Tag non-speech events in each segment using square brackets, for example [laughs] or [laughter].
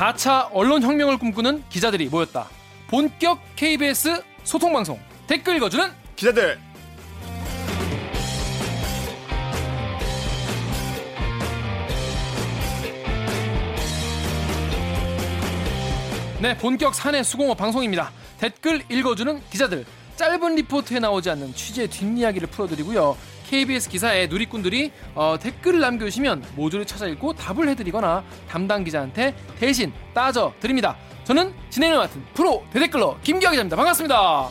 4차 언론혁명을 꿈꾸는 기자들이 모였다. 본격 KBS 소통방송 댓글 읽어주는 기자들 네 본격 사내 수공업 방송입니다. 댓글 읽어주는 기자들 짧은 리포트에 나오지 않는 취재 뒷이야기를 풀어드리고요. KBS 기사에 누리꾼들이 어, 댓글을 남겨주시면 모두를 찾아 읽고 답을 해드리거나 담당 기자한테 대신 따져 드립니다. 저는 진행을 맡은 프로 대댓글러 김기아 기자입니다. 반갑습니다.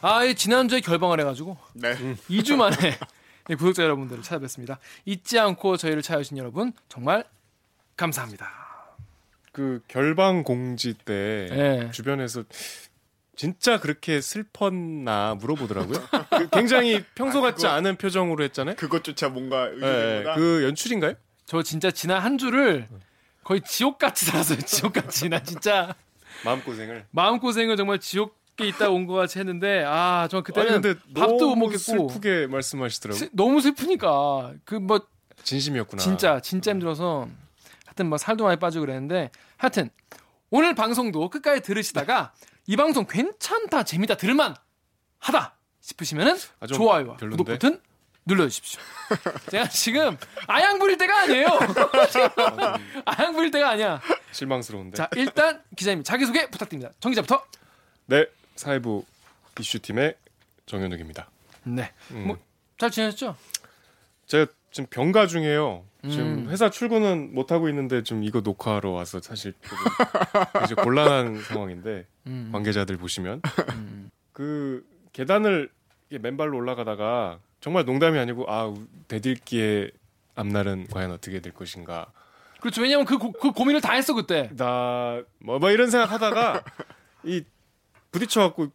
아, 이 지난주에 결방을 해가지고 네 2주 만에 [laughs] 네, 구독자 여러분들을 찾아뵙습니다. 잊지 않고 저희를 찾아주신 여러분 정말 감사합니다. 그 결방 공지 때 네. 주변에서 진짜 그렇게 슬펐나 물어보더라고요. 그 굉장히 [laughs] 평소 아, 같지 그거- 않은 표정으로 했잖아요. 그것조차 뭔가 네, 그 연출인가요? 저 진짜 지난 한 주를 거의 지옥같이 살았어요. 지옥같이. 나 진짜 마음 고생을. 마음고생을 정말 지옥에 있다 온 것 같이 했는데 아, 저 그때는 아니 근데 밥도 못 너무 먹겠고 슬프게 말씀하시더라고. 스- 너무 슬프니까 그 뭐 진심이었구나. 진짜 진짜 힘들어서 하여튼 뭐 살도 많이 빠지고 그랬는데 하여튼 오늘 방송도 끝까지 들으시다가 이 방송 괜찮다 재밌다 들을만 하다 싶으시면은 아, 좀 좋아요와 별론데? 구독 버튼 눌러주십시오. [laughs] 제가 지금 아양 부릴 때가 아니에요. [laughs] 아양 부릴 때가 아니야. 실망스러운데. 자 일단 기자님 자기 소개 부탁드립니다. 정 기자부터. 네, 사회부 이슈팀의 정현욱입니다. 네. 음. 뭐잘 지내셨죠? 제가 지금 병가 중이에요. 지금 음. 회사 출근은 못 하고 있는데 좀 이거 녹화하러 와서 사실 [laughs] 이제 곤란한 상황인데 음. 관계자들 보시면 음. 그 계단을 맨발로 올라가다가 정말 농담이 아니고 아 대들기의 앞날은 과연 어떻게 될 것인가 그렇죠. 왜냐면 그, 고, 그 고민을 다 했어 그때. 나뭐 뭐 이런 생각 하다가 [laughs] 이 부딪혀갖고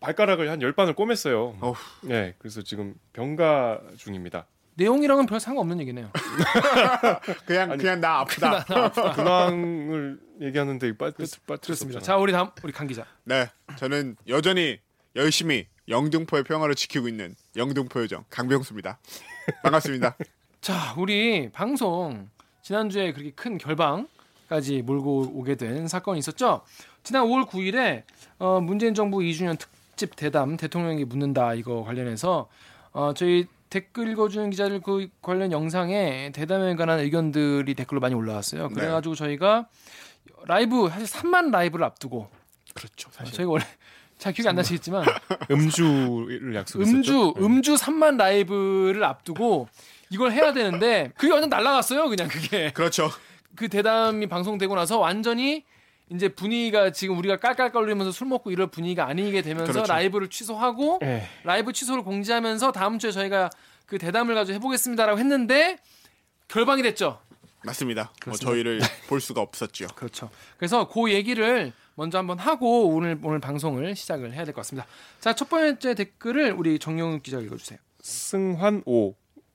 발가락을 한 열 반을 꼬맸어요. 어후. 네, 그래서 지금 병가 중입니다. 내용이랑은 별 상관없는 얘기네요. [laughs] 그냥 아니, 그냥 나 아프다. [laughs] 근황을 얘기하는데 빠, 빠, 그렇습니다. 자 우리 다음 우리 강 기자. 네 저는 여전히 열심히 영등포의 평화를 지키고 있는 영등포 요정 강병수입니다. [laughs] 반갑습니다. 자, 우리 방송 지난주에 그렇게 큰 결방까지 몰고 오게 된 사건이 있었죠. 지난 5월 9일에 어, 문재인 정부 2주년 특집 대담 대통령에게 묻는다 이거 관련해서 어, 저희 댓글 읽어주는 기자들 그 관련 영상에 대담에 관한 의견들이 댓글로 많이 올라왔어요. 네. 그래가지고 저희가 라이브 사실 3만 라이브를 앞두고 그렇죠. 어, 사실 저희가 원래 [laughs] 잘 기억이 안 나시겠지만 [laughs] 음주를 약속했었죠. 음주 네. 음주 3만 라이브를 앞두고 이걸 해야 되는데 그게 완전 날라갔어요. 그냥 그게 그렇죠. 그 대담이 방송되고 나서 완전히 이제 분위기가 지금 우리가 깔깔거리면서 술 먹고 이럴 분위기가 아니게 되면서 그렇죠. 라이브를 취소하고 예. 라이브 취소를 공지하면서 다음 주에 저희가 그 대담을 가지고 해보겠습니다라고 했는데 결방이 됐죠. 맞습니다. 뭐. 저희를 볼 수가 없었죠. 그렇죠. 그래서 그 얘기를 먼저 한번 하고 오늘 오늘 방송을 시작을 해야 될 것 같습니다. 자 첫 번째 댓글을 우리 정용욱 기자 읽어 주세요. 승환 오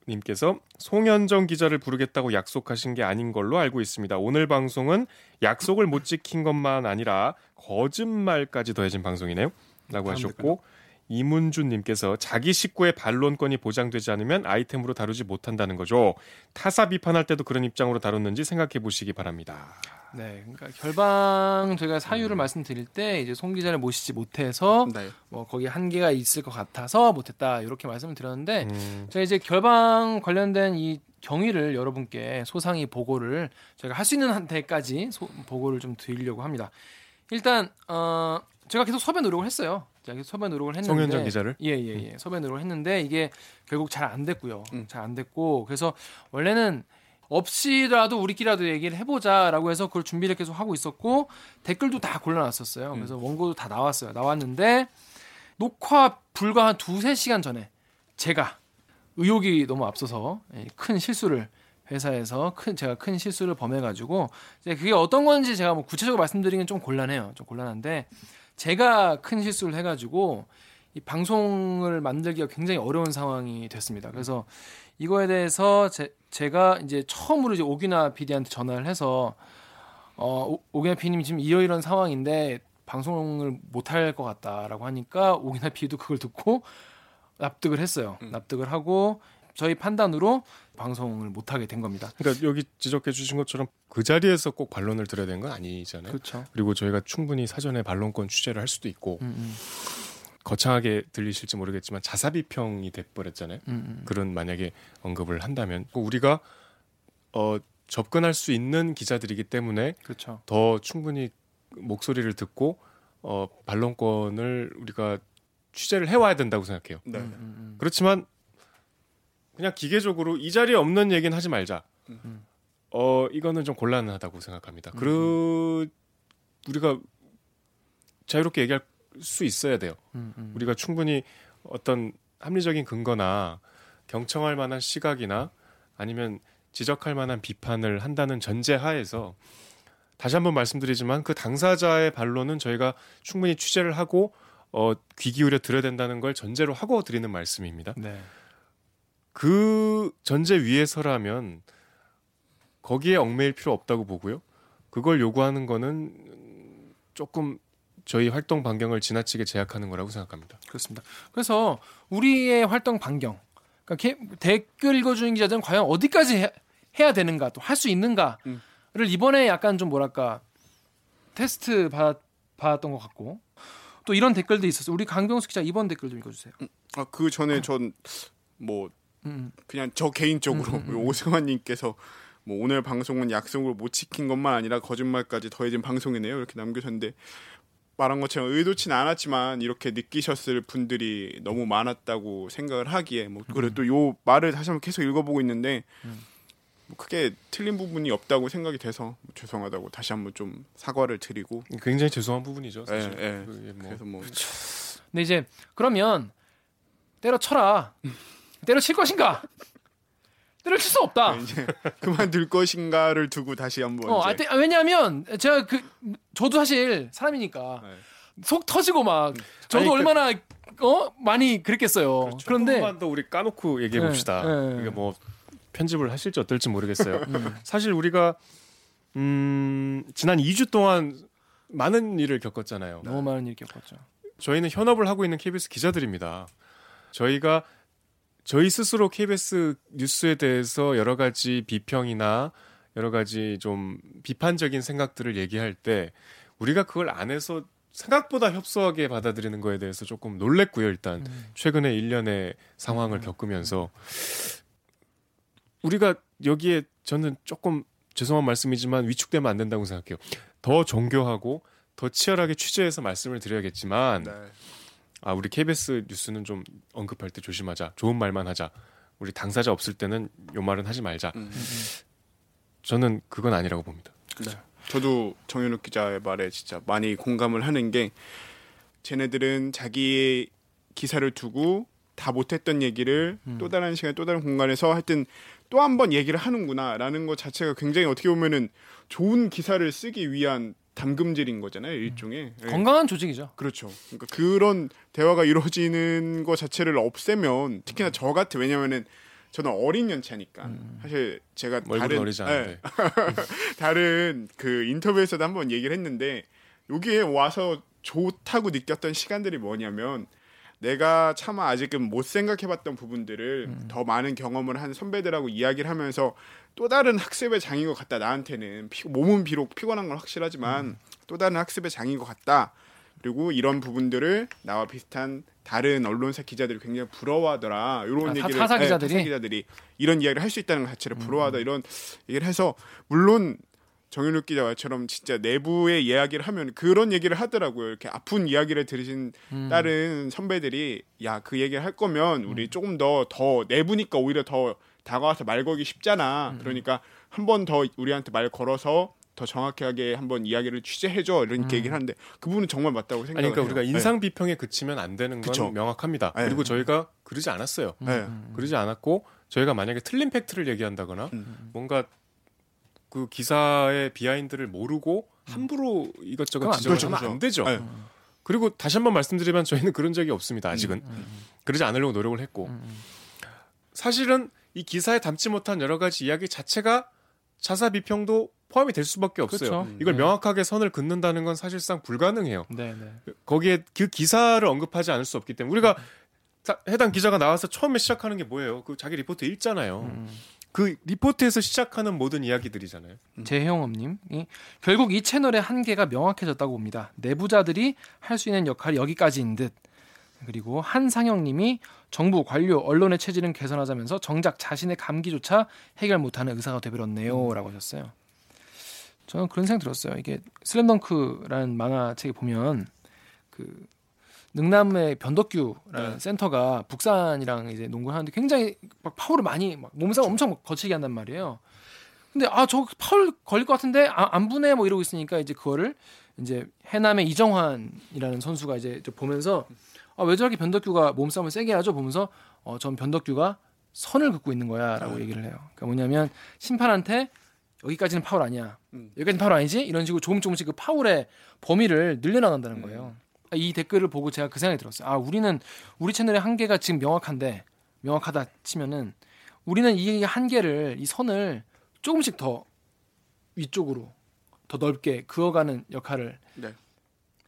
님께서 송현정 기자를 부르겠다고 약속하신 게 아닌 걸로 알고 있습니다. 오늘 방송은 약속을 못 지킨 것만 아니라 거짓말까지 더해진 방송이네요. 라고 하셨고 이문준 님께서 자기 식구의 반론권이 보장되지 않으면 아이템으로 다루지 못한다는 거죠. 타사 비판할 때도 그런 입장으로 다뤘는지 생각해 보시기 바랍니다. 네, 그러니까 결방 저희가 사유를 말씀드릴 때 이제 송 기자를 모시지 못해서 네. 뭐 거기 한계가 있을 것 같아서 못했다 이렇게 말씀을 드렸는데 음, 제가 이제 결방 관련된 이 경위를 여러분께 소상히 보고를 저희가 할 수 있는 한때까지 소- 보고를 좀 드리려고 합니다. 일단 어 제가 계속 섭외 노력을 했어요. 제가 계속 섭외 노력을 했는데 송현정 기자를? 예예 예 섭외 노력을 했는데 이게 결국 잘 안 됐고요. 음. 잘안 됐고 그래서 원래는 없이라도 우리끼리라도 얘기를 해보자라고 해서 그걸 준비를 계속 하고 있었고 댓글도 다 골라놨었어요. 그래서 원고도 다 나왔어요. 나왔는데 녹화 불과 한 두세 시간 전에 제가 의욕이 너무 앞서서 예, 큰 실수를 회사에서 큰 제가 큰 실수를 범해가지고 이제 그게 어떤 건지 제가 뭐 구체적으로 말씀드리긴 좀 곤란해요. 좀 곤란한데 제가 큰 실수를 해가지고 이 방송을 만들기가 굉장히 어려운 상황이 됐습니다. 그래서 이거에 대해서 제, 제가 이제 처음으로 이제 오기나 PD한테 전화를 해서 어, 오- 오기나 PD님이 지금 이러이런 상황인데 방송을 못할 것 같다라고 하니까 오기나 PD도 그걸 듣고 납득을 했어요. 납득을 하고 저희 판단으로 방송을 못 하게 된 겁니다. 그러니까 여기 지적해 주신 것처럼 그 자리에서 꼭 반론을 드려야 되는 건 아니잖아요. 그렇죠. 그리고 저희가 충분히 사전에 반론권 취재를 할 수도 있고 음, 음, 거창하게 들리실지 모르겠지만 자사 비평이 돼버렸잖아요. 음, 음. 그런 만약에 언급을 한다면 우리가 어, 접근할 수 있는 기자들이기 때문에 그렇죠. 더 충분히 목소리를 듣고 어, 반론권을 우리가 취재를 해와야 된다고 생각해요. 네. 음, 음, 음. 그렇지만 그냥 기계적으로 이 자리에 없는 얘기는 하지 말자. 음. 어 이거는 좀 곤란하다고 생각합니다. 그 우리가 자유롭게 얘기할 수 있어야 돼요. 음, 음. 우리가 충분히 어떤 합리적인 근거나 경청할 만한 시각이나 아니면 지적할 만한 비판을 한다는 전제 하에서 다시 한번 말씀드리지만 그 당사자의 반론은 저희가 충분히 취재를 하고 어, 귀 기울여 들어야 된다는 걸 전제로 하고 드리는 말씀입니다. 네. 그 전제 위에서라면 거기에 얽매일 필요 없다고 보고요. 그걸 요구하는 거는 조금 저희 활동 반경을 지나치게 제약하는 거라고 생각합니다. 그렇습니다. 그래서 우리의 활동 반경, 그러니까 게- 댓글 읽어주는 기자들은 과연 어디까지 해, 해야 되는가, 또 할 수 있는가를 음. 이번에 약간 좀 뭐랄까 테스트 받, 받았던 것 같고 또 이런 댓글도 있었어요. 우리 강병수 기자 이번 댓글 좀 읽어주세요. 아, 그 전에 전 뭐 음, 그냥 저 개인적으로 음, 음, 음. 오승환님께서 뭐 오늘 방송은 약속을 못 지킨 것만 아니라 거짓말까지 더해진 방송이네요 이렇게 남겨주셨는데 말한 것처럼 의도치는 않았지만 이렇게 느끼셨을 분들이 너무 많았다고 생각을 하기에 뭐 그래 또요 말을 다시 한번 계속 읽어보고 있는데 음. 뭐 크게 틀린 부분이 없다고 생각이 돼서 뭐 죄송하다고 다시 한번 좀 사과를 드리고 굉장히 죄송한 부분이죠. 사실. 예, 예. 뭐 그래서 뭐 근데 이제 그러면 때려쳐라. 때려칠 것인가? 때려칠 수 없다. 이제 그만둘 것인가를 두고 다시 한번 어, 아, 때- 아, 왜냐하면 제가 그 저도 사실 사람이니까 네. 속 터지고 막 저도 아니, 그- 얼마나 어 많이 그랬겠어요. 그렇죠. 그런데 조금만 더 우리 까놓고 얘기해 봅시다. 네, 네. 이게 뭐 편집을 하실지 어떨지 모르겠어요. [laughs] 음. 사실 우리가 음, 지난 2주 동안 많은 일을 겪었잖아요. 너무 많은 일이 겪었죠. 저희는 현업을 하고 있는 KBS 기자들입니다. 저희가 저희 스스로 KBS 뉴스에 대해서 여러 가지 비평이나 여러 가지 좀 비판적인 생각들을 얘기할 때 우리가 그걸 안에서 생각보다 협소하게 받아들이는 거에 대해서 조금 놀랬고요. 일단 음. 최근에 일련의 상황을 겪으면서 우리가 여기에 저는 조금 죄송한 말씀이지만 위축되면 안 된다고 생각해요. 더 정교하고 더 치열하게 취재해서 말씀을 드려야겠지만 네. 아 우리 KBS 뉴스는 좀 언급할 때 조심하자. 좋은 말만 하자. 우리 당사자 없을 때는 요 말은 하지 말자. 음. 저는 그건 아니라고 봅니다. 네. 저도 정현욱 기자의 말에 진짜 많이 공감을 하는 게 쟤네들은 자기의 기사를 두고 다 못했던 얘기를 음. 또 다른 시간 또 다른 공간에서 하여튼 또 한 번 얘기를 하는구나라는 것 자체가 굉장히 어떻게 보면은 좋은 기사를 쓰기 위한 담금질인 거잖아요 일종의 예. 건강한 조직이죠. 그렇죠. 그러니까 그런 대화가 이루어지는 것 자체를 없애면 특히나 저 같은 왜냐면은 저는 어린 연차니까 사실 제가 다른 어리지 예, 않은데. [laughs] 다른 그 인터뷰에서도 한번 얘기를 했는데 여기에 와서 좋다고 느꼈던 시간들이 뭐냐면 내가 차마 아직은 못 생각해봤던 부분들을 음. 더 많은 경험을 한 선배들하고 이야기를 하면서 또 다른 학습의 장인 것 같다 나한테는 피- 몸은 비록 피곤한 건 확실하지만 음. 또 다른 학습의 장인 것 같다 그리고 이런 부분들을 나와 비슷한 다른 언론사 기자들이 굉장히 부러워하더라 이런 아, 타- 얘기를 타사 네, 기자들이? 음. 타사 기자들이 이런 이야기를 할 수 있다는 것 자체를 부러워하다 이런 얘기를 해서 물론 정현욱 기자처럼 진짜 내부의 이야기를 하면 그런 얘기를 하더라고요. 이렇게 아픈 이야기를 들으신 음. 다른 선배들이 야 그 얘기를 할 거면 우리 조금 더더 내부니까 오히려 더 다가와서 말 걸기 쉽잖아. 음. 그러니까 한 번 더 우리한테 말 걸어서 더 정확하게 한번 이야기를 취재해줘 이렇게 음. 얘기를 하는데 그 부분은 정말 맞다고 생각해요. 그러니까 우리가 인상 비평에 그치면 안 되는 건 그쵸. 명확합니다. 네. 그리고 저희가 그러지 않았어요. 음, 네. 그러지 않았고 저희가 만약에 틀린 팩트를 얘기한다거나 음. 뭔가 그 기사의 비하인드를 모르고 함부로 이것저것 그건 안안 되죠. 네. 그리고 다시 한번 말씀드리면 저희는 그런 적이 없습니다. 아직은 그러지 않으려고 노력을 했고 음, 사실은 이 기사에 담지 못한 여러 가지 이야기 자체가 자사 비평도 포함이 될 수밖에 없어요. 그렇죠. 이걸 네. 명확하게 선을 긋는다는 건 사실상 불가능해요. 네, 네. 거기에 그 기사를 언급하지 않을 수 없기 때문에 우리가 다- 해당 기자가 나와서 처음에 시작하는 게 뭐예요? 그 자기 리포트 읽잖아요. 음. 그 리포트에서 시작하는 모든 이야기들이잖아요. 재형업님이 결국 이 채널의 한계가 명확해졌다고 봅니다. 내부자들이 할 수 있는 역할이 여기까지인 듯. 그리고 한상영님이 정부, 관료, 언론의 체질은 개선하자면서 정작 자신의 감기조차 해결 못하는 의사가 되버렸네요라고 하셨어요. 저는 그런 생각 들었어요. 이게 슬램덩크라는 만화책에 보면 그 능남의 변덕규라는 네. 센터가 북산이랑 이제 농구를 하는데 굉장히 막 파울을 많이 막 몸싸움 엄청 막 거칠게 한단 말이에요. 근데 아 저 파울 걸릴 것 같은데 아, 안 부네 뭐 이러고 있으니까 이제 그거를 이제 해남의 이정환이라는 선수가 이제 저 보면서 아, 왜 저렇게 변덕규가 몸싸움을 세게 하죠 보면서 어, 전 변덕규가 선을 긋고 있는 거야라고 네. 얘기를 해요. 그러니까 뭐냐면 심판한테 여기까지는 파울 아니야. 음. 여기까지는 파울 아니지? 이런 식으로 조금 조금씩 그 파울의 범위를 늘려나간다는 거예요. 아, 이 댓글을 보고 제가 그 생각이 들었어요. 아, 우리는 우리 채널의 한계가 지금 명확한데 명확하다 치면은 우리는 이 한계를 이 선을 조금씩 더 위쪽으로 더 넓게 그어가는 역할을 네.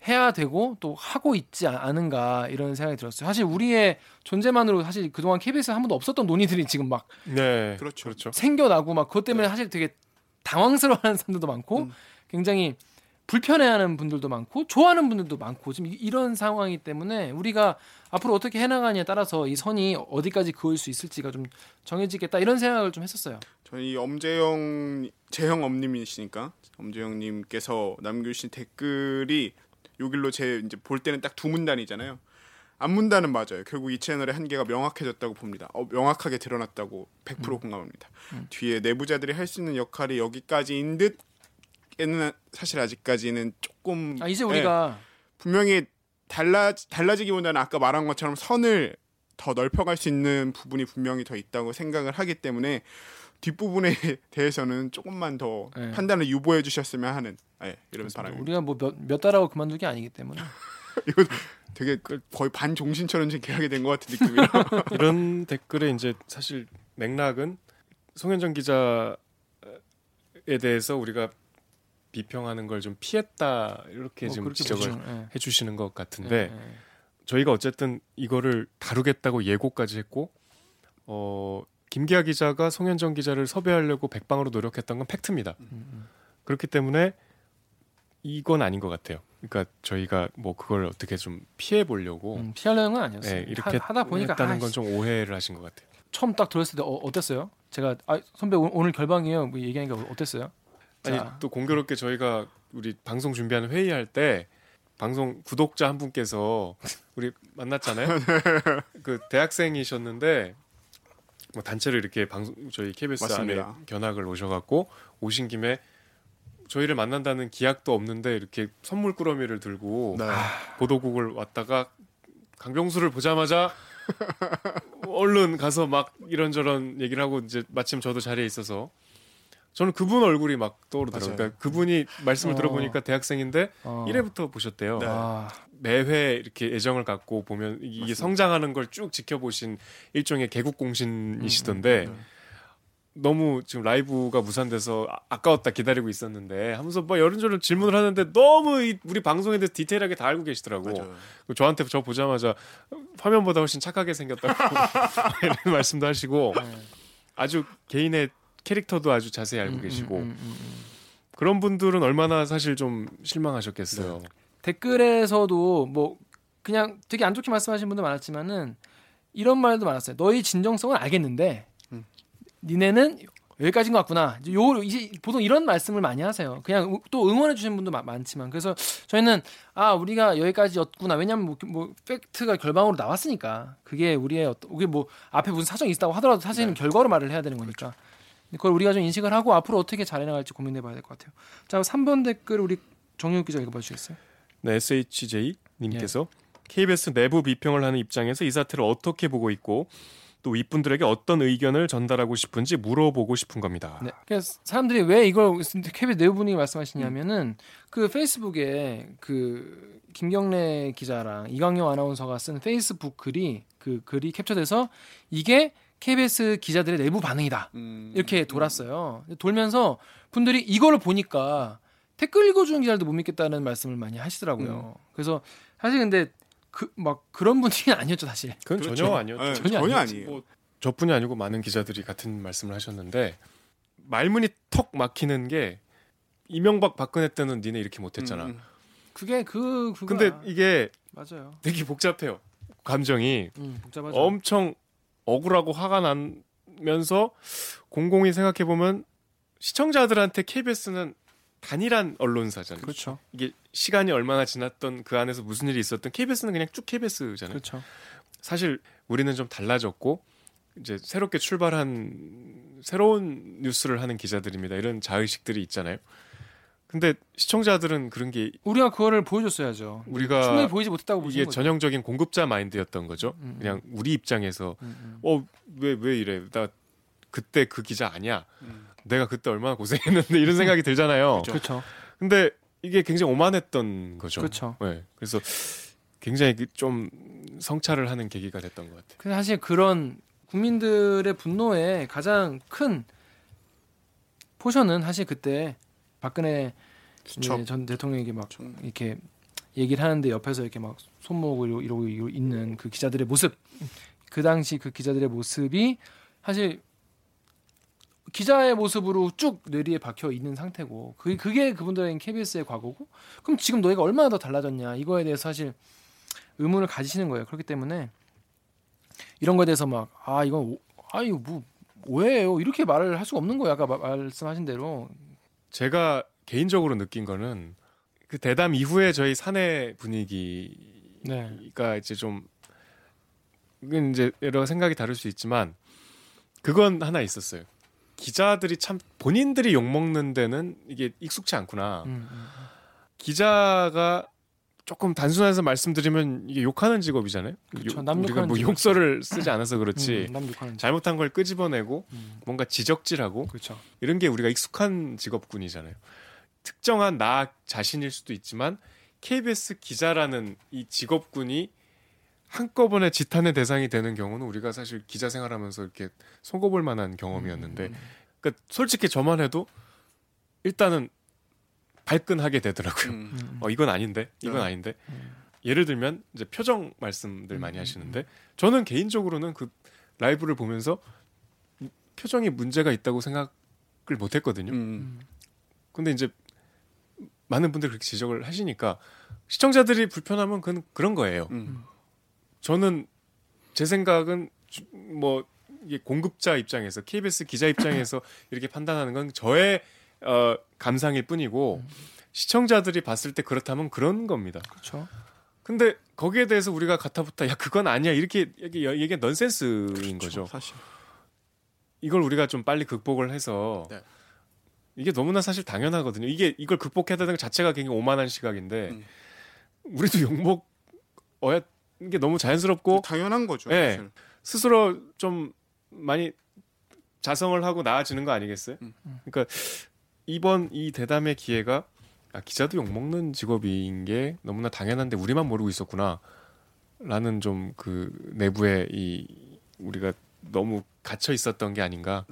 해야 되고 또 하고 있지 않- 않은가 이런 생각이 들었어요. 사실 우리의 존재만으로 사실 그동안 KBS에 한 번도 없었던 논의들이 지금 막 네, 그렇죠. 그렇죠. 생겨나고 막 그것 때문에 사실 되게 당황스러워하는 사람들도 많고 음. 굉장히 불편해하는 분들도 많고 좋아하는 분들도 많고 지금 이- 이런 상황이기 때문에 우리가 앞으로 어떻게 해나가냐에 따라서 이 선이 어디까지 그을 수 있을지가 좀 정해지겠다 이런 생각을 좀 했었어요. 저는 이 엄재영 재형 엄님이시니까 엄재영님께서 남겨주신 댓글이 요길로 제 이제 볼 때는 딱 두 문단이잖아요. 앞문단은 맞아요. 결국 이 채널의 한계가 명확해졌다고 봅니다. 어, 명확하게 드러났다고 100% 공감합니다. 뒤에 내부자들이 할 수 있는 역할이 여기까지인 듯에는 사실 아직까지는 조금 아 이제 예, 우리가 분명히 달라 달라지기보다는 아까 말한 것처럼 선을 더 넓혀갈 수 있는 부분이 분명히 더 있다고 생각을 하기 때문에 뒷부분에 [laughs] 대해서는 조금만 더 네. 판단을 유보해 주셨으면 하는 예, 이런 바람입니다. 우리가 뭐 몇 몇 달하고 그만둔 게 아니기 때문에 [laughs] 이거 되게 거의 반종신처럼 지금 계약이 된 것 같은 느낌이라. [laughs] 이런 댓글에 이제 사실 맥락은 송현정 기자에 대해서 우리가 비평하는 걸 좀 피했다 이렇게 뭐 지금 지적을 보시면, 예. 해주시는 것 예, 같은데 예. 저희가 어쨌든 이거를 다루겠다고 예고까지 했고 어 김기아 기자가 송현정 기자를 섭외하려고 백방으로 노력했던 건 팩트입니다. 음, 그렇기 때문에 이건 아닌 것 같아요. 그러니까 저희가 뭐 그걸 어떻게 좀 피해 보려고 음, 피하려는 건 아니었어요. 네, 이렇게 하, 다 보니까 했다는 아, 건좀 오해를 하신 것 같아요. 처음 딱 들었을 때 어, 어땠어요? 제가 아, 선배 오- 오늘 결방이에요. 뭐 얘기하니까 어땠어요? 아니 자, 또 공교롭게 저희가 우리 방송 준비하는 회의할 때 방송 구독자 한 분께서 우리 만났잖아요. [laughs] 그 대학생이셨는데 뭐 단체로 이렇게 방송 저희 KBS 맞습니다. 안에 견학을 오셔갖고 오신 김에 저희를 만난다는 기약도 없는데 이렇게 선물 꾸러미를 들고 네. 보도국을 왔다가 강병수를 보자마자 얼른 가서 막 이런저런 얘기를 하고 이제 마침 저도 자리에 있어서 저는 그분 얼굴이 막 떠오르더라고요. 그러니까 그분이 말씀을 어. 들어보니까 대학생인데 어. 1회부터 보셨대요. 네. 아, 매회 이렇게 애정을 갖고 보면 이게 맞습니다. 성장하는 걸 쭉 지켜보신 일종의 개국 공신이시던데 음, 음, 너무 지금 라이브가 무산돼서 아- 아까웠다 기다리고 있었는데 하면서 뭐 이런저런 질문을 하는데 너무 이- 우리 방송에 대해서 디테일하게 다 알고 계시더라고. 맞아요. 그 저한테 저 보자마자 화면보다 훨씬 착하게 생겼다고 [laughs] 이런 말씀도 하시고 네. 아주 개인의 캐릭터도 아주 자세히 알고 음, 계시고 음, 음, 음, 음. 그런 분들은 얼마나 사실 좀 실망하셨겠어요. 네. 댓글에서도 뭐 그냥 되게 안 좋게 말씀하신 분도 많았지만은 이런 말도 많았어요. 너희 진정성은 알겠는데 음. 니네는 여기까지인 것 같구나. 이제 요 이제 보통 이런 말씀을 많이 하세요. 그냥 우- 또 응원해 주시는 분도 마- 많지만 그래서 저희는 아 우리가 여기까지였구나. 왜냐면 뭐, 뭐 팩트가 결방으로 나왔으니까 그게 우리의 어떤 그게 뭐 앞에 무슨 사정이 있다고 하더라도 사실은 네. 결과로 말을 해야 되는 거니까. 그 걸 우리가 좀 인식을 하고 앞으로 어떻게 잘해 나갈지 고민해 봐야 될 것 같아요. 자, 3번 댓글 우리 정윤 기자 읽어 봐 주시겠어요? 네, SHJ 예. 님께서 KBS 내부 비평을 하는 입장에서 이 사태를 어떻게 보고 있고 또 윗분들에게 어떤 의견을 전달하고 싶은지 물어보고 싶은 겁니다. 네. 그래서 사람들이 왜 이걸 KBS 내부 분위기 말씀하시냐면은 그 페이스북에 그 김경래 기자랑 이광용 아나운서가 쓴 페이스북 글이 그 글이 캡처돼서 이게 KBS 기자들의 내부 반응이다. 음, 이렇게 돌았어요. 돌면서 분들이 이거를 보니까 댓글 읽어주는 기자들도 못 믿겠다는 말씀을 많이 하시더라고요. 그래서 사실 근데 그 막 그런 분위기는 아니었죠 사실. 그건 그렇죠. 전혀 아니었죠. 네, 전혀 전혀. 아니에요. 뭐 저뿐이 아니고 많은 기자들이 같은 말씀을 하셨는데 말문이 턱 막히는 게 이명박 박근혜 때는 니네 이렇게 못했잖아. 음, 음. 그게 그 그거. 근데 이게 맞아요. 되게 복잡해요. 감정이 음, 복잡하죠. 엄청 억울하고 화가 나면서 공공이 생각해 보면 시청자들한테 KBS는 단일한 언론사잖아요. 그렇죠. 이게 시간이 얼마나 지났던 그 안에서 무슨 일이 있었던 KBS는 그냥 쭉 KBS잖아요. 그렇죠. 사실 우리는 좀 달라졌고 이제 새롭게 출발한 새로운 뉴스를 하는 기자들입니다. 이런 자의식들이 있잖아요. 근데 시청자들은 그런 게 우리가 그거를 보여줬어야죠. 우리가 충분히 보이지 못했다고 보시는 이게 거죠. 전형적인 공급자 마인드였던 거죠. 음, 음. 그냥 우리 입장에서 음, 음. 어왜왜 이래 나 그때 그 기자 아니야. 음. 내가 그때 얼마나 고생했는데 이런 생각이 들잖아요. [laughs] 그렇죠. 근데 이게 굉장히 오만했던 거죠. 그렇죠. 네. 그래서 굉장히 그좀 성찰을 하는 계기가 됐던 것 같아요. 근데 사실 그런 국민들의 분노의 가장 큰 포션은 사실 그때 박근혜 수첩. 이제 전 대통령에게 막 좀. 이렇게 얘기를 하는데 옆에서 이렇게 막 손목을 이러고 있는 그 기자들의 모습. 그 당시 그 기자들의 모습이 사실 기자의 모습으로 쭉 뇌리에 박혀 있는 상태고 그게, 그게 그분들에겐 KBS의 과거고 그럼 지금 너희가 얼마나 더 달라졌냐? 이거에 대해서 사실 의문을 가지시는 거예요. 그렇기 때문에 이런 거에 대해서 막 아 이건 오, 아 이거 뭐 오해예요. 이렇게 말을 할 수가 없는 거예요. 아까 마- 말씀하신 대로 제가 개인적으로 느낀 거는 그 대담 이후에 저희 사내 분위기가 네 이제 좀 이제 여러 생각이 다를 수 있지만 그건 하나 있었어요. 기자들이 참 본인들이 욕 먹는 데는 이게 익숙치 않구나. 음, 음. 기자가 조금 단순해서 말씀드리면 이게 욕하는 직업이잖아요. 그쵸, 요- 남 우리가 뭐. 욕설을 쓰지 않아서 그렇지 음, 잘못한 걸 끄집어내고 음, 뭔가 지적질하고 그렇죠 이런 게 우리가 익숙한 직업군이잖아요. 특정한 나 자신일 수도 있지만 KBS 기자라는 이 직업군이 한꺼번에 지탄의 대상이 되는 경우는 우리가 사실 기자 생활하면서 이렇게 속어볼 만한 경험이었는데 음, 그러니까 솔직히 저만 해도 일단은 발끈하게 되더라고요. 음. 음, 어 이건 아닌데 이건 네. 아닌데 음. 예를 들면 이제 표정 말씀들 많이 음, 하시는데 저는 개인적으로는 그 라이브를 보면서 표정이 문제가 있다고 생각을 못했거든요. 음. 음. 근데 이제 많은 분들이 그렇게 지적을 하시니까 시청자들이 불편하면 그건 그런 거예요. 음. 저는 제 생각은 주- 뭐 이게 공급자 입장에서 KBS 기자 입장에서 [laughs] 이렇게 판단하는 건 저의 어, 감상일 뿐이고 시청자들이 봤을 때 그렇다면 그런 겁니다. 그렇죠 근데 거기에 대해서 우리가 가타부타 야 그건 아니야 이렇게 이게 이게 넌센스인 거죠. 사실. 이걸 우리가 좀 빨리 극복을 해서 네. 이게 너무나 사실 당연하거든요. 이게 이걸 극복해야 되는 것 자체가 굉장히 오만한 시각인데 음. 우리도 욕먹 어야 이게 너무 자연스럽고 당연한 거죠. 네. 사실. 스스로 좀 많이 자성을 하고 나아지는 거 아니겠어요? 음. 그러니까 이번 이 대담의 기회가 아, 기자도 욕 먹는 직업인 게 너무나 당연한데 우리만 모르고 있었구나. 라는 좀 그 내부에 이 우리가 너무 갇혀 있었던 게 아닌가.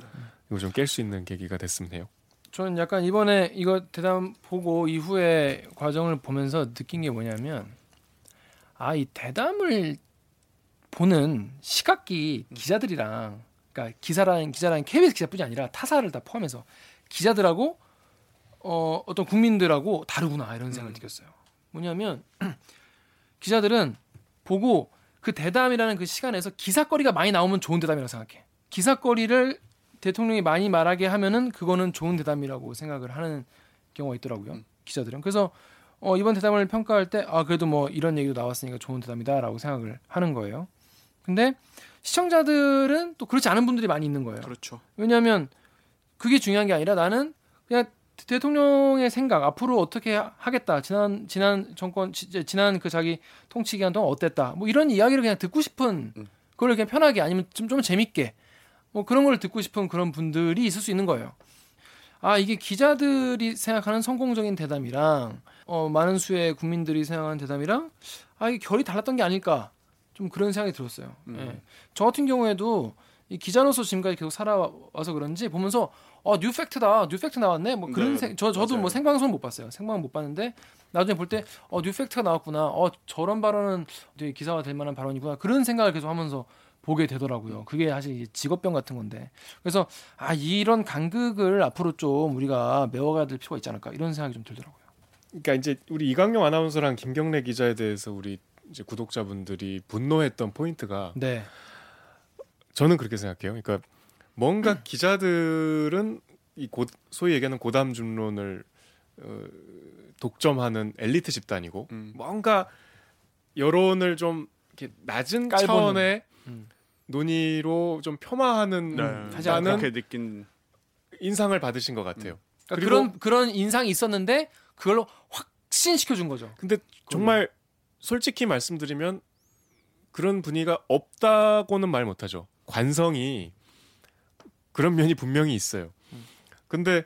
이거 좀 깰 수 있는 계기가 됐으면 해요. 저는 약간 이번에 이거 대담 보고 이후에 과정을 보면서 느낀 게 뭐냐면 아 이 대담을 보는 시각기 기자들이랑 그러니까 기사라는 기자라는 KBS 기자뿐이 아니라 타사를 다 포함해서 기자들하고 어 어떤 국민들하고 다르구나 이런 생각을 음. 느꼈어요. 뭐냐면 [clears throat] 기자들은 보고 그 대담이라는 그 시간에서 기사거리가 많이 나오면 좋은 대담이라고 생각해. 기사거리를 대통령이 많이 말하게 하면은 그거는 좋은 대담이라고 생각을 하는 경우가 있더라고요. 음. 기자들은. 그래서 어, 이번 대담을 평가할 때 아 그래도 뭐 이런 얘기도 나왔으니까 좋은 대담이다라고 생각을 하는 거예요. 근데 시청자들은 또 그렇지 않은 분들이 많이 있는 거예요. 그렇죠. 왜냐하면 그게 중요한 게 아니라 나는 그냥 대통령의 생각 앞으로 어떻게 하겠다 지난 지난 정권 지- 지난 그 자기 통치 기간 동안 어땠다 뭐 이런 이야기를 그냥 듣고 싶은 음. 그걸 그냥 편하게 아니면 좀 좀 재밌게 뭐 그런 걸 듣고 싶은 그런 분들이 있을 수 있는 거예요. 아 이게 기자들이 생각하는 성공적인 대담이랑 어, 많은 수의 국민들이 생각하는 대담이랑 아 이게 결이 달랐던 게 아닐까 좀 그런 생각이 들었어요. 음. 예. 저 같은 경우에도 이 기자로서 지금까지 계속 살아와서 그런지 보면서 어 뉴팩트다. 뉴팩트 나왔네? 뭐 그런 네, 생, 저 저도 맞아요. 뭐 생방송 못 봤어요. 생방 못 봤는데 나중에 볼 때 어 뉴팩트가 나왔구나. 어 저런 발언은 되게 기사가 될 만한 발언이구나. 그런 생각을 계속 하면서 보게 되더라고요. 그게 사실 직업병 같은 건데. 그래서 아 이런 간극을 앞으로 좀 우리가 메워가야 될 필요가 있지 않을까? 이런 생각이 좀 들더라고요. 그러니까 이제 우리 이광용 아나운서랑 김경래 기자에 대해서 우리 이제 구독자분들이 분노했던 포인트가 네. 저는 그렇게 생각해요. 그러니까 뭔가 기자들은 이 고, 소위 얘기하는 고담 중론을 어, 독점하는 엘리트 집단이고 음. 뭔가 여론을 좀 이렇게 낮은 깔보는. 차원의 음. 논의로 좀 폄하하는 네. 하는 그렇게 느낀 인상을 받으신 것 같아요. 그러니까 그리고- 그런 그런 인상이 있었는데 그걸로 확신시켜 준 거죠 근데 정말 솔직히 말씀드리면 그런 분위기가 없다고는 말 못하죠. 관성이 그런 면이 분명히 있어요. 근데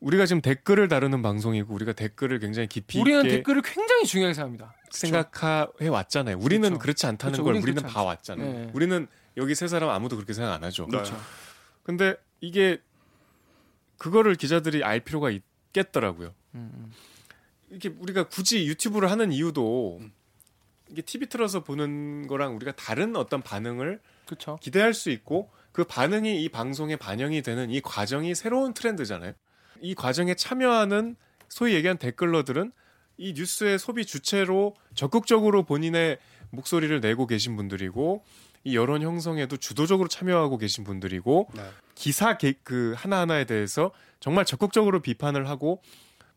우리가 지금 댓글을 다루는 방송이고 우리가 댓글을 굉장히 깊이 우리는 댓글을 굉장히 중요하게 생각합니다 생각해 왔잖아요. 우리는 그렇죠. 그렇지 않다는 그렇죠. 걸 우리는 우리는 봐 왔잖아요. 네. 우리는 여기 세 사람 아무도 그렇게 생각 안 하죠. 네. 그렇죠 근데 이게 그거를 기자들이 알 필요가 있겠더라고요. 음, 음. 이렇게 우리가 굳이 유튜브를 하는 이유도 음. 이게 TV 틀어서 보는 거랑 우리가 다른 어떤 반응을 그렇죠 기대할 수 있고 그 반응이 이 방송에 반영이 되는 이 과정이 새로운 트렌드잖아요. 이 과정에 참여하는 소위 얘기한 댓글러들은 이 뉴스의 소비 주체로 적극적으로 본인의 목소리를 내고 계신 분들이고 이 여론 형성에도 주도적으로 참여하고 계신 분들이고 네. 기사 개- 그 하나하나에 대해서 정말 적극적으로 비판을 하고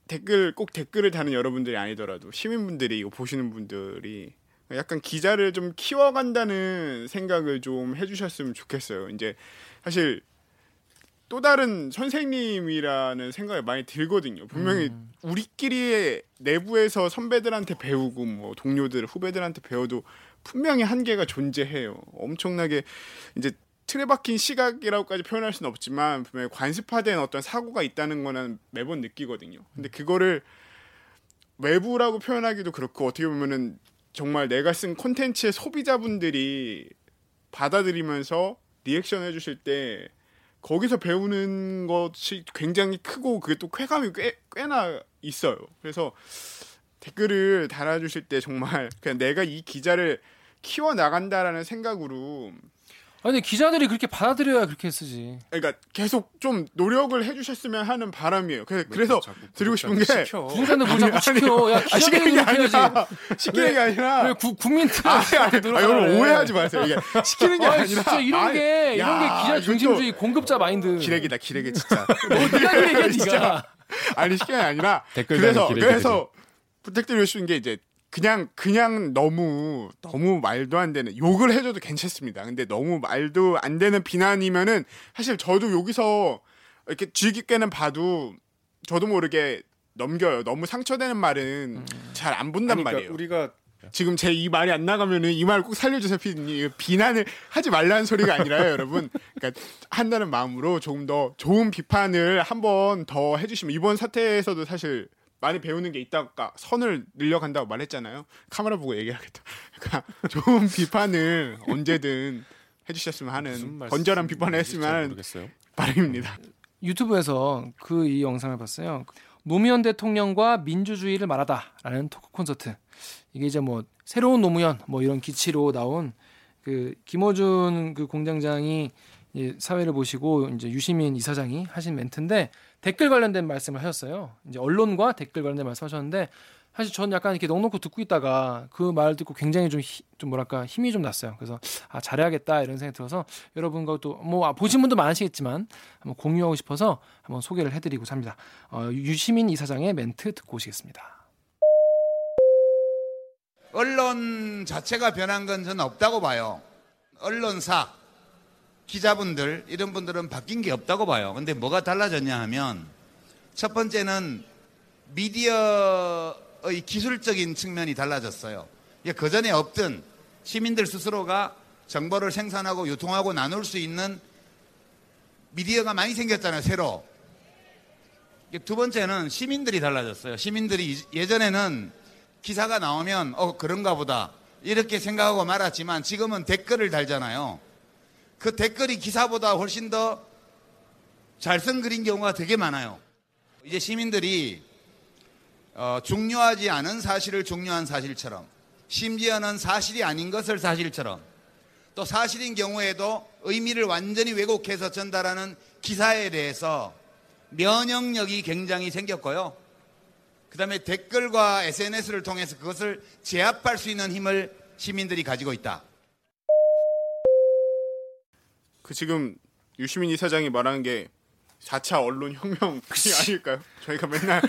댓글 꼭 댓글을 다는 여러분들이 아니더라도 시민분들이 이거 보시는 분들이 약간 기자를 좀 키워간다는 생각을 좀 해주셨으면 좋겠어요. 이제 사실 또 다른 선생님이라는 생각이 많이 들거든요. 분명히 음. 우리끼리 내부에서 선배들한테 배우고 뭐 동료들 후배들한테 배워도 분명히 한계가 존재해요. 엄청나게 이제 틀에 박힌 시각이라고까지 표현할 수는 없지만 분명히 관습화된 어떤 사고가 있다는 거는 매번 느끼거든요. 근데 그거를 외부라고 표현하기도 그렇고 어떻게 보면은 정말 내가 쓴 콘텐츠의 소비자분들이 받아들이면서 리액션 해주실 때 거기서 배우는 것이 굉장히 크고 그게 또 쾌감이 꽤, 꽤나 있어요. 그래서 댓글을 달아주실 때 정말 그냥 내가 이 기자를 키워 나간다라는 생각으로 아니 기자들이 그렇게 받아들여야 그렇게 쓰지. 그러니까 계속 좀 노력을 해주셨으면 하는 바람이에요. 그래서, 그래서 자꾸 드리고 싶은 게. 구독자들 뭐 자꾸 시켜. 야 아, 시키는 기자들이 게. 아니라 시키는 게 아니라 왜 국민들 아, 아니, 아니, 아, 여러분 오해하지 마세요. 이게 시키는 게 아니, 아니라 진짜 이런 아니, 게 이런 야, 게 기자 중심주의 공급자 마인드. 기레기다 기레기 진짜. [laughs] 뭐 네가 기레기야 [laughs] 네가. 아니 시키는 게 아니라 댓글 그래서. 그래서 부탁드리고 싶은 게 이제 그냥 그냥 너무 너무 말도 안 되는 욕을 해줘도 괜찮습니다. 근데 너무 말도 안 되는 비난이면은 사실 저도 여기서 이렇게 깊게는 봐도 저도 모르게 넘겨요. 너무 상처되는 말은 잘안 본단 그러니까 말이에요. 우리가 지금 제 이 말이 안 나가면은 이 말 꼭 살려주세요, 피디님. 비난을 하지 말라는 소리가 아니라요, 여러분. 그러니까 한다는 마음으로 조금 더 좋은 비판을 한 번 더 해주시면 이번 사태에서도 사실 많이 배우는 게 있다가 선을 늘려간다고 말했잖아요. 카메라 보고 얘기하겠다. [laughs] 그러니까 좋은 비판을 언제든 해주셨으면 하는 건전한 비판을 했으면 잘 하는. 바람입니다. 유튜브에서 그 이 영상을 봤어요. 노무현 대통령과 민주주의를 말하다라는 토크 콘서트. 이게 이제 뭐 새로운 노무현 뭐 이런 기치로 나온 그 김어준 그 공장장이 이제 사회를 보시고 이제 유시민 이사장이 하신 멘트인데 댓글 관련된 말씀을 하셨어요. 이제 언론과 댓글 관련된 말씀하셨는데 사실 저는 약간 이렇게 넉넉히 듣고 있다가 그 말 듣고 굉장히 좀, 히- 좀 뭐랄까 힘이 좀 났어요. 그래서 아 잘해야겠다 이런 생각이 들어서 여러분과 또뭐 아, 보신 분도 많으시겠지만 한번 공유하고 싶어서 한번 소개를 해드리고 삽니다. 어, 유시민 이사장의 멘트 듣고 오시겠습니다. 언론 자체가 변한 건 저는 없다고 봐요. 언론사, 기자분들, 이런 분들은 바뀐 게 없다고 봐요. 근데 뭐가 달라졌냐 하면 첫 번째는 미디어의 기술적인 측면이 달라졌어요. 그 전에 없던 시민들 스스로가 정보를 생산하고 유통하고 나눌 수 있는 미디어가 많이 생겼잖아요, 새로. 두 번째는 시민들이 달라졌어요. 시민들이 이- 예전에는 기사가 나오면 어 그런가 보다 이렇게 생각하고 말았지만 지금은 댓글을 달잖아요. 그 댓글이 기사보다 훨씬 더 잘 쓴 글인 경우가 되게 많아요. 이제 시민들이 어, 중요하지 않은 사실을 중요한 사실처럼 심지어는 사실이 아닌 것을 사실처럼 또 사실인 경우에도 의미를 완전히 왜곡해서 전달하는 기사에 대해서 면역력이 굉장히 생겼고요. 그 다음에 댓글과 SNS를 통해서 그것을 제압할 수 있는 힘을 시민들이 가지고 있다. 그 지금 유시민 이사장이 말하는 게 4차 언론 혁명이 [laughs] 아닐까요? 저희가 맨날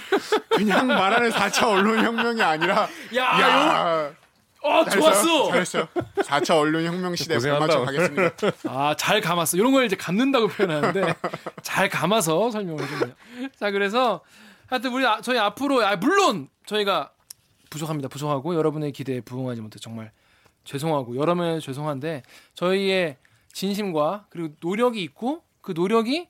그냥 말하는 4차 언론 혁명이 아니라 야, 야, 어? 좋았어. 잘했어요. 4차 언론 혁명 시대 고생한다. 발맞춰 가겠습니다. 아, 잘 감았어. 이런 걸 이제 감는다고 표현하는데 잘 감아서 설명을 해 주네요. 자, 그래서 하여튼 우리 아- 저희 앞으로 아, 물론 저희가 부족합니다. 부족하고 여러분의 기대에 부응하지 못해 정말 죄송하고 여러 면 죄송한데 저희의 진심과 그리고 노력이 있고 그 노력이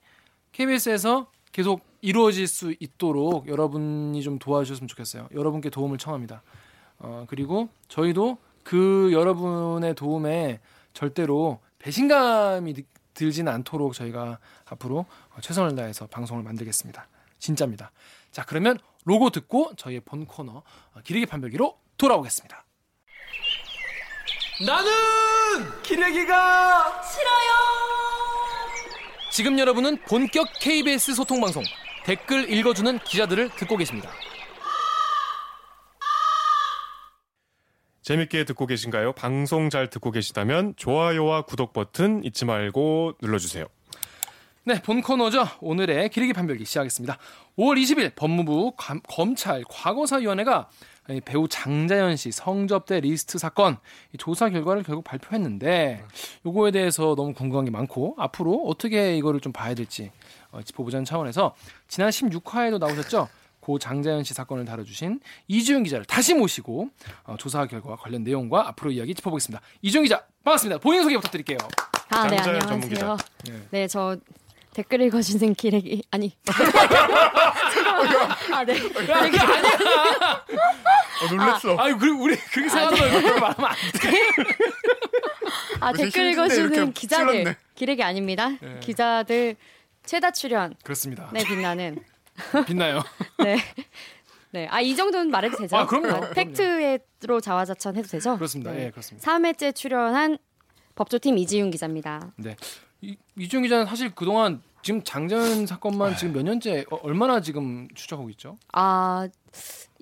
KBS에서 계속 이루어질 수 있도록 여러분이 좀 도와주셨으면 좋겠어요. 여러분께 도움을 청합니다. 어, 그리고 저희도 그 여러분의 도움에 절대로 배신감이 느- 들지는 않도록 저희가 앞으로 어, 최선을 다해서 방송을 만들겠습니다. 진짜입니다. 자, 그러면 로고 듣고 저희의 본 코너 어, 기레기 판별기로 돌아오겠습니다. 나는 기레기가 싫어요. 지금 여러분은 본격 KBS 소통 방송 댓글 읽어주는 기자들을 듣고 계십니다. 재밌게 듣고 계신가요? 방송 잘 듣고 계시다면 좋아요와 구독 버튼 잊지 말고 눌러주세요. 네, 본 코너죠. 오늘의 기레기 판별기 시작하겠습니다. 5월 20일 법무부 감- 검찰 과거사위원회가 이 배우 장자연 씨 성접대 리스트 사건 이 조사 결과를 결국 발표했는데 요거에 대해서 너무 궁금한 게 많고 앞으로 어떻게 이거를 좀 봐야 될지 어, 짚어보자는 차원에서 지난 16화에도 나오셨죠. 고 장자연 씨 사건을 다뤄주신 이주영 기자를 다시 모시고 어, 조사 결과 관련 내용과 앞으로 이야기 짚어보겠습니다. 이주영 기자 반갑습니다. 본인 소개 부탁드릴게요. 아, 네, 장자연 안녕하세요. 전문기자. 네, 저 댓글 읽어주는 기레기 아니. [laughs] 아, 네. 어, 놀랬어. 아유, 그리고 우리 그렇게 생각하는 거 그렇게 말하면 안 돼. 아, 무슨 댓글 읽어주는 기자들 찔렀네. 기레기 아닙니다. 기자들 최다 출연. 그렇습니다. 네, 빛나는. [laughs] 빛나요. [laughs] 네. 네. 아, 이 정도는 말해도 되죠? 아, 그럼요. 팩트로 자화자찬 해도 되죠? 그렇습니다. 네. 예, 그렇습니다. 3회째 출연한 법조팀 이지윤 기자입니다. 네. 이, 이주영 기자는 사실 그동안 지금 장전 사건만 지금 몇 년째 어, 얼마나 지금 추적하고 있죠? 아,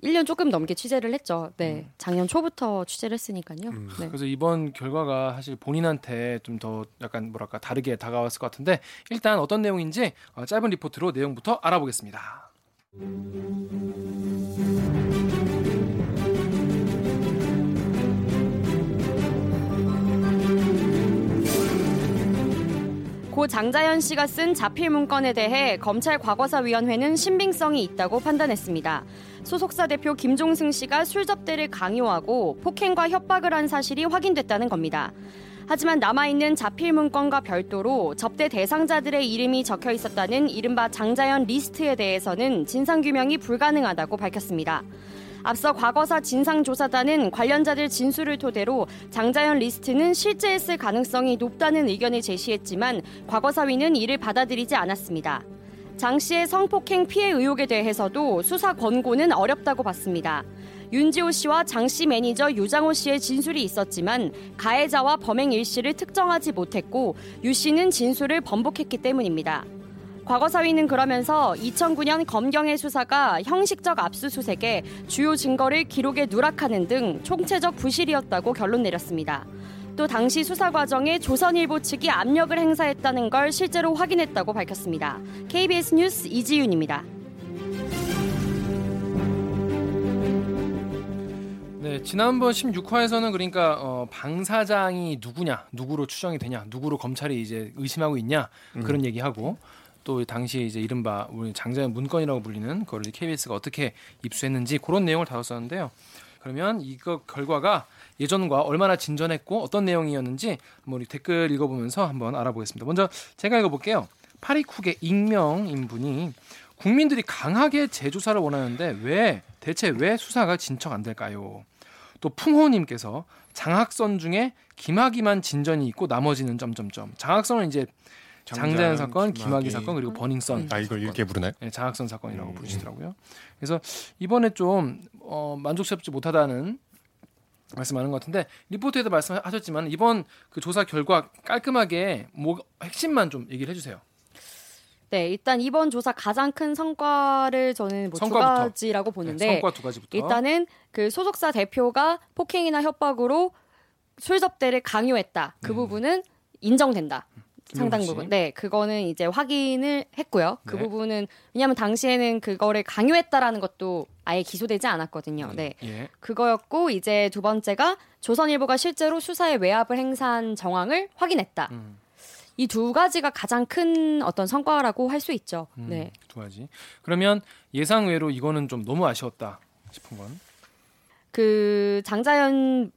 1년 조금 넘게 취재를 했죠. 음. 네. 작년 초부터 취재를 했으니까요. 네. 그래서 이번 결과가 사실 본인한테 좀 더 약간 뭐랄까 다르게 다가왔을 것 같은데 일단 어떤 내용인지 어, 짧은 리포트로 내용부터 알아보겠습니다. 고 장자연 씨가 쓴 자필 문건에 대해 검찰 과거사위원회는 신빙성이 있다고 판단했습니다. 소속사 대표 김종승 씨가 술 접대를 강요하고 폭행과 협박을 한 사실이 확인됐다는 겁니다. 하지만 남아있는 자필 문건과 별도로 접대 대상자들의 이름이 적혀 있었다는 이른바 장자연 리스트에 대해서는 진상규명이 불가능하다고 밝혔습니다. 앞서 과거사 진상조사단은 관련자들 진술을 토대로 장자연 리스트는 실재했을 가능성이 높다는 의견을 제시했지만 과거사위는 이를 받아들이지 않았습니다. 장 씨의 성폭행 피해 의혹에 대해서도 수사 권고는 어렵다고 봤습니다. 윤지호 씨와 장 씨 매니저 유장호 씨의 진술이 있었지만 가해자와 범행 일시를 특정하지 못했고 유 씨는 진술을 번복했기 때문입니다. 과거사위는 그러면서 2009년 검경의 수사가 형식적 압수수색에 주요 증거를 기록에 누락하는 등 총체적 부실이었다고 결론 내렸습니다. 또 당시 수사 과정에 조선일보 측이 압력을 행사했다는 걸 실제로 확인했다고 밝혔습니다. KBS 뉴스 이지윤입니다. 네, 지난번 16화에서는 그러니까 어, 방 사장이 누구냐, 누구로 추정이 되냐, 누구로 검찰이 이제 의심하고 있냐 그런 얘기하고 또 당시에 이제 이른바 우리 장자연 문건이라고 불리는 그걸 KBS가 어떻게 입수했는지 그런 내용을 다뤘었는데요. 그러면 이거 결과가 예전과 얼마나 진전했고 어떤 내용이었는지 한번 우리 댓글 읽어보면서 한번 알아보겠습니다. 먼저 제가 읽어볼게요. 파리쿡의 익명인 분이 국민들이 강하게 재조사를 원하는데 왜 대체 왜 수사가 진척 안 될까요? 또 풍호님께서 장학선 중에 김학이만 진전이 있고 나머지는 점점점 장학선은 이제 장자연 사건, 김학의. 김학의 사건 그리고 버닝썬 아 이걸 이렇게 부르나요? 네, 장학선 사건이라고 음. 부르시더라고요. 그래서 이번에 좀 어, 만족스럽지 못하다는 말씀하는 것 같은데 리포트에도 말씀하셨지만 이번 그 조사 결과 깔끔하게 뭐 핵심만 좀 얘기를 해주세요. 네, 일단 이번 조사 가장 큰 성과를 저는 뭐 두. 가지라고 네, 보는데 성과 두 가지부터. 일단은 그 소속사 대표가 폭행이나 협박으로 술 접대를 강요했다. 그 음. 부분은 인정된다. 상당. 부분. 네, 그거는 이제 확인을 했고요. 그 네. 부분은 왜냐하면 당시에는 그거를 강요했다라는 것도 아예 기소되지 않았거든요. 네. 예. 그거였고 이제 두 번째가 조선일보가 실제로 수사에 외압을 행사한 정황을 확인했다. 음, 이두 가지가 가장 큰 어떤 성과라고 할 수 있죠. 음, 네. 두 가지. 그러면 예상 외로 이거는 좀 너무 아쉬웠다 싶은 건. 그 장자연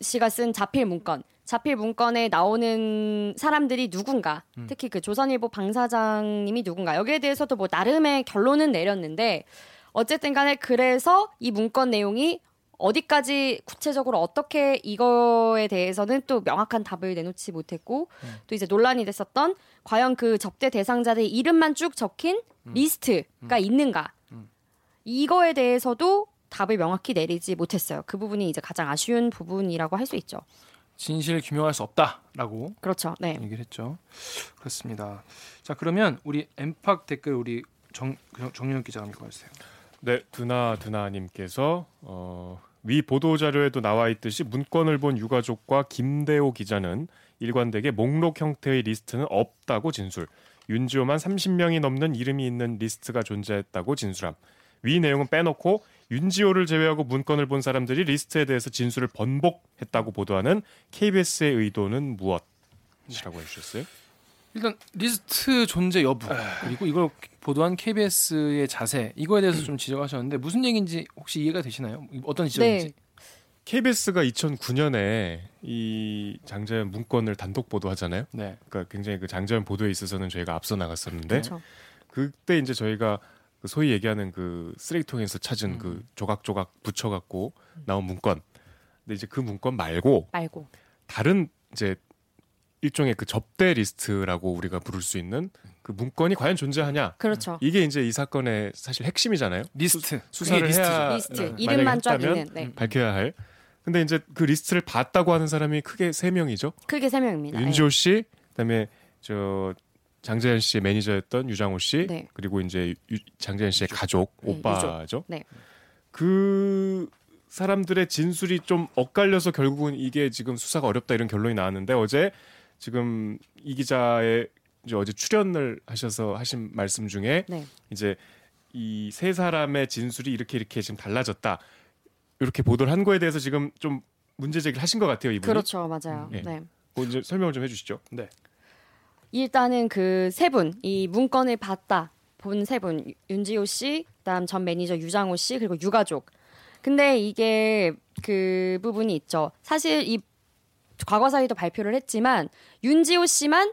씨가 쓴 자필 문건. 자필 문건에 나오는 사람들이 누군가, 음. 특히 그 조선일보 방사장님이 누군가 여기에 대해서도 뭐 나름의 결론은 내렸는데 어쨌든 간에 그래서 이 문건 내용이 어디까지 구체적으로 어떻게 이거에 대해서는 또 명확한 답을 내놓지 못했고 음. 또 이제 논란이 됐었던 과연 그 접대 대상자들 이름만 쭉 적힌 리스트가 있는가 음. 이거에 대해서도 답을 명확히 내리지 못했어요. 그 부분이 이제 가장 아쉬운 부분이라고 할 수 있죠. 진실 규명할 수 없다라고 그렇죠. 네. 얘기를 했죠. 그렇습니다. 자 그러면 우리 엠팍 댓글 우리 정 정윤 기자가 읽어주세요. 네, 두나 두나님께서 어, 위 보도 자료에도 나와 있듯이 문건을 본 유가족과 김대호 기자는 일관되게 목록 형태의 리스트는 없다고 진술. 윤지호만 30명이 넘는 이름이 있는 리스트가 존재했다고 진술함. 위 내용은 빼놓고 윤지호를 제외하고 문건을 본 사람들이 리스트에 대해서 진술을 번복했다고 보도하는 KBS의 의도는 무엇이라고 해주셨어요? 일단 리스트 존재 여부 그리고 이걸 보도한 KBS의 자세 이거에 대해서 좀 지적하셨는데 무슨 얘기인지 혹시 이해가 되시나요? 어떤 지적인지? 네. KBS가 2009년에 이 장자연 문건을 단독 보도하잖아요. 네. 그러니까 굉장히 그 장자연 보도에 있어서는 저희가 앞서 나갔었는데 그렇죠. 그때 이제 저희가 그 소위 얘기하는 그 쓰레기통에서 찾은 음. 그 조각조각 붙여갖고 나온 문건. 근데 이제 그 문건 말고 말고. 다른 이제 일종의 그 접대 리스트라고 우리가 부를 수 있는 그 문건이 과연 존재하냐? 그렇죠. 이게 이제 이 사건의 사실 핵심이잖아요. 리스트 수 사를 그게 리스트죠. 해야 리스트 네, 이름만 쫙 있는. 네. 밝혀야 할. 근데 이제 그 리스트를 봤다고 하는 사람이 크게 세 명이죠. 크게 세 명입니다. 네. 윤지호 씨, 그다음에 저 장자연 씨의 매니저였던 유장호 씨, 네. 그리고 이제 유- 장자연 씨의 가족 네, 오빠죠. 네. 그 사람들의 진술이 좀 엇갈려서 결국은 이게 지금 수사가 어렵다 이런 결론이 나왔는데 어제 지금 이 기자의 이제 어제 출연을 하셔서 하신 말씀 중에 네. 이제 이 세 사람의 진술이 이렇게 이렇게 지금 달라졌다 이렇게 보도를 한 거에 대해서 지금 좀 문제 제기를 하신 것 같아요 이분이. 그렇죠. 맞아요. 네. 네. 그거 이제 설명을 좀 해주시죠. 일단은 그 세 분, 이 문건을 봤다 본 세 분, 윤지호 씨, 그다음 전 매니저 유장호 씨, 그리고 유가족. 근데 이게 그 부분이 있죠. 사실 이 과거사에도 발표를 했지만 윤지호 씨만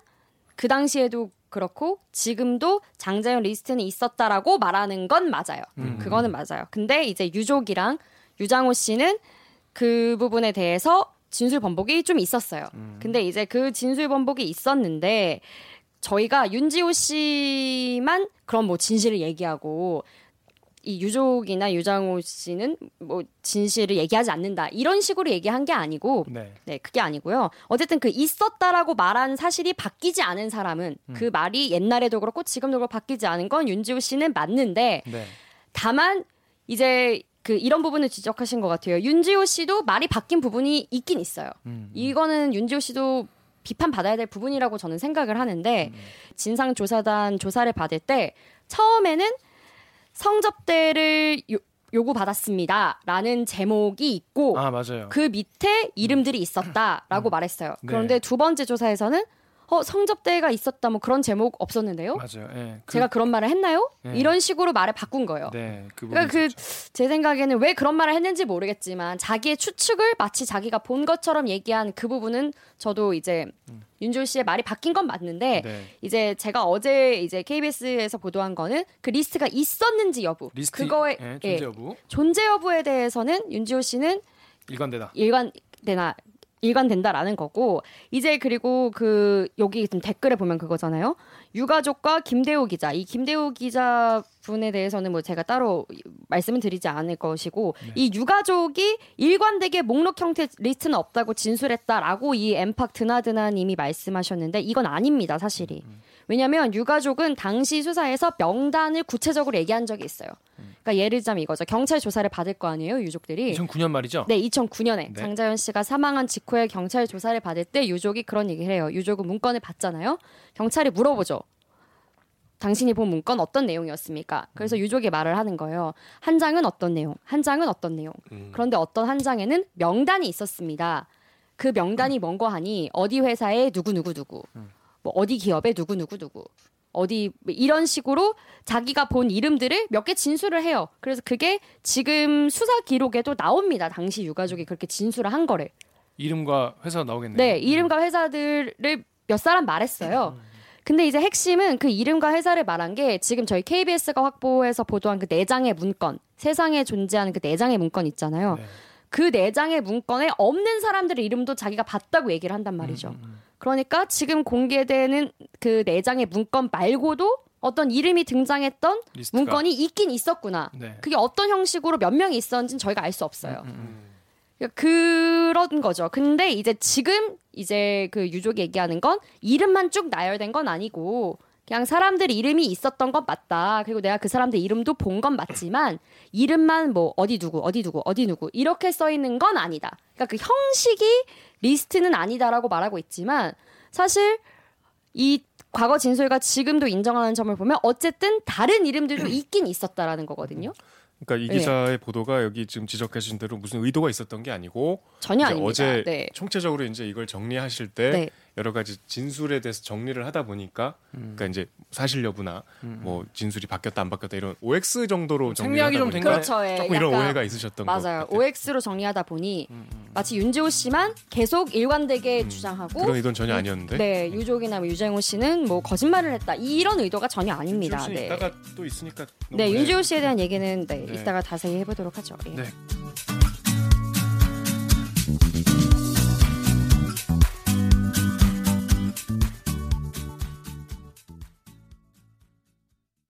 그 당시에도 그렇고 지금도 장자연 리스트는 있었다라고 말하는 건 맞아요. 음. 그거는 맞아요. 근데 이제 유족이랑 유장호 씨는 그 부분에 대해서 진술 번복이 좀 있었어요. 근데 이제 그 진술 번복이 있었는데 저희가 윤지호 씨만 그런 뭐 진실을 얘기하고 이 유족이나 유장호 씨는 뭐 진실을 얘기하지 않는다 이런 식으로 얘기한 게 아니고 네. 네, 그게 아니고요. 어쨌든 그 있었다라고 말한 사실이 바뀌지 않은 사람은 그 말이 옛날에도 그렇고 지금도 그렇고 바뀌지 않은 건 윤지호 씨는 맞는데 네. 다만 이제 그 이런 부분을 지적하신 것 같아요. 윤지호 씨도 말이 바뀐 부분이 있긴 있어요. 음. 이거는 윤지호 씨도 비판 받아야 될 부분이라고 저는 생각을 하는데 진상 조사단 조사를 받을 때 처음에는 성접대를 요, 요구받았습니다라는 제목이 있고 아. 그 밑에 이름들이 있었다라고 말했어요. 네. 그런데 두 번째 조사에서는 어 성접대가 있었다 뭐 그런 제목 없었는데요. 맞아요. 예. 그, 제가 그런 말을 했나요? 네. 이런 식으로 말을 바꾼 거예요. 네. 그 그러니까 그. 제 생각에는 왜 그런 말을 했는지 모르겠지만 자기의 추측을 마치 자기가 본 것처럼 얘기한 그 부분은 저도 이제 윤지호 씨의 말이 바뀐 건 맞는데 음. 네. 이제 제가 어제 이제 KBS에서 보도한 거는 그 리스트가 있었는지 여부 리스트 그거에 예, 예, 존재 여부 존재 여부에 대해서는 윤지호 씨는 일관되다. 일관되나 일관된다라는 거고 이제 그리고 그 여기 지금 댓글에 보면 그거잖아요. 유가족과 김대호 기자 이 김대호 기자 분에 대해서는 뭐 제가 따로 말씀을 드리지 않을 것이고 네. 이 유가족이 일관되게 목록 형태 리스트는 없다고 진술했다라고 이 엠팍 드나드나님이 말씀하셨는데 이건 아닙니다 사실이 음, 왜냐하면 유가족은 당시 수사에서 명단을 구체적으로 얘기한 적이 있어요. 음. 그러니까 예를 들자면 이거죠 경찰 조사를 받을 거 아니에요 유족들이 2009년 말이죠. 네, 2009년에 네. 장자연 씨가 사망한 직후에 경찰 조사를 받을 때 유족이 그런 얘기를 해요. 유족은 문건을 봤잖아요. 경찰이 물어보죠. 당신이 본 문건 어떤 내용이었습니까? 그래서 음. 유족이 말을 하는 거예요. 한 장은 어떤 내용, 한 장은 어떤 내용. 음. 그런데 어떤 한 장에는 명단이 있었습니다. 그 명단이 뭔거 하니 어디 회사에 누구 누구 누구, 뭐 어디 기업에 누구 누구 누구, 어디 뭐 이런 식으로 자기가 본 이름들을 몇 개 진술을 해요. 그래서 그게 지금 수사 기록에도 나옵니다. 당시 유가족이 그렇게 진술을 한 거를. 이름과 회사 나오겠네요. 네, 이름과 회사들을 몇 사람 말했어요. 근데 이제 핵심은 그 이름과 회사를 말한 게 지금 저희 KBS가 확보해서 보도한 그 네 장의 문건, 세상에 존재하는 그 네 장의 문건 있잖아요. 네. 그네 장의 문건에 없는 사람들의 이름도 자기가 봤다고 얘기를 한단 말이죠. 그러니까 지금 공개되는 그 네 장의 문건 말고도 어떤 이름이 등장했던 리스트가. 문건이 있긴 있었구나. 네. 그게 어떤 형식으로 몇 명이 있었는지는 저희가 알 수 없어요. 음, 그러니까 그런 거죠. 근데 이제 지금 이제 그 유족이 얘기하는 건 이름만 쭉 나열된 건 아니고 그냥 사람들 이름이 있었던 건 맞다. 그리고 내가 그 사람들 이름도 본 건 맞지만 이름만 뭐 어디 누구 어디 누구 어디 누구 이렇게 써 있는 건 아니다. 그러니까 그 형식이 리스트는 아니다라고 말하고 있지만 사실 이 과거 진술과 지금도 인정하는 점을 보면 어쨌든 다른 이름들도 있긴 있었다라는 거거든요. 그러니까 이 네. 기자의 보도가 여기 지금 지적하신 대로 무슨 의도가 있었던 게 아니고 전혀 아닙니다. 어제 네. 총체적으로 이제 이걸 정리하실 때 네. 여러 가지 진술에 대해서 정리를 하다 보니까 음. 그러니까 이제 사실 여부나 뭐 진술이 바뀌었다 안 바뀌었다 이런 OX 정도로 생략이 정리를 좀 하다 된 보니까 거예요. 그렇죠. 예. 조금 이런 오해가 있으셨던 것 맞아요. 같아요. OX로 정리하다 보니 음, 마치 윤지호 씨만 계속 일관되게 주장하고 그런 의도는 전혀 아니었는데 네 유족이나 뭐 유재홍 씨는 뭐 거짓말을 했다 이런 의도가 전혀 아닙니다. 네. 이따가 또 있으니까 네 윤지호 씨에 대한 얘기는 네, 네. 이따가 자세히 해보도록 하죠. 예. 네.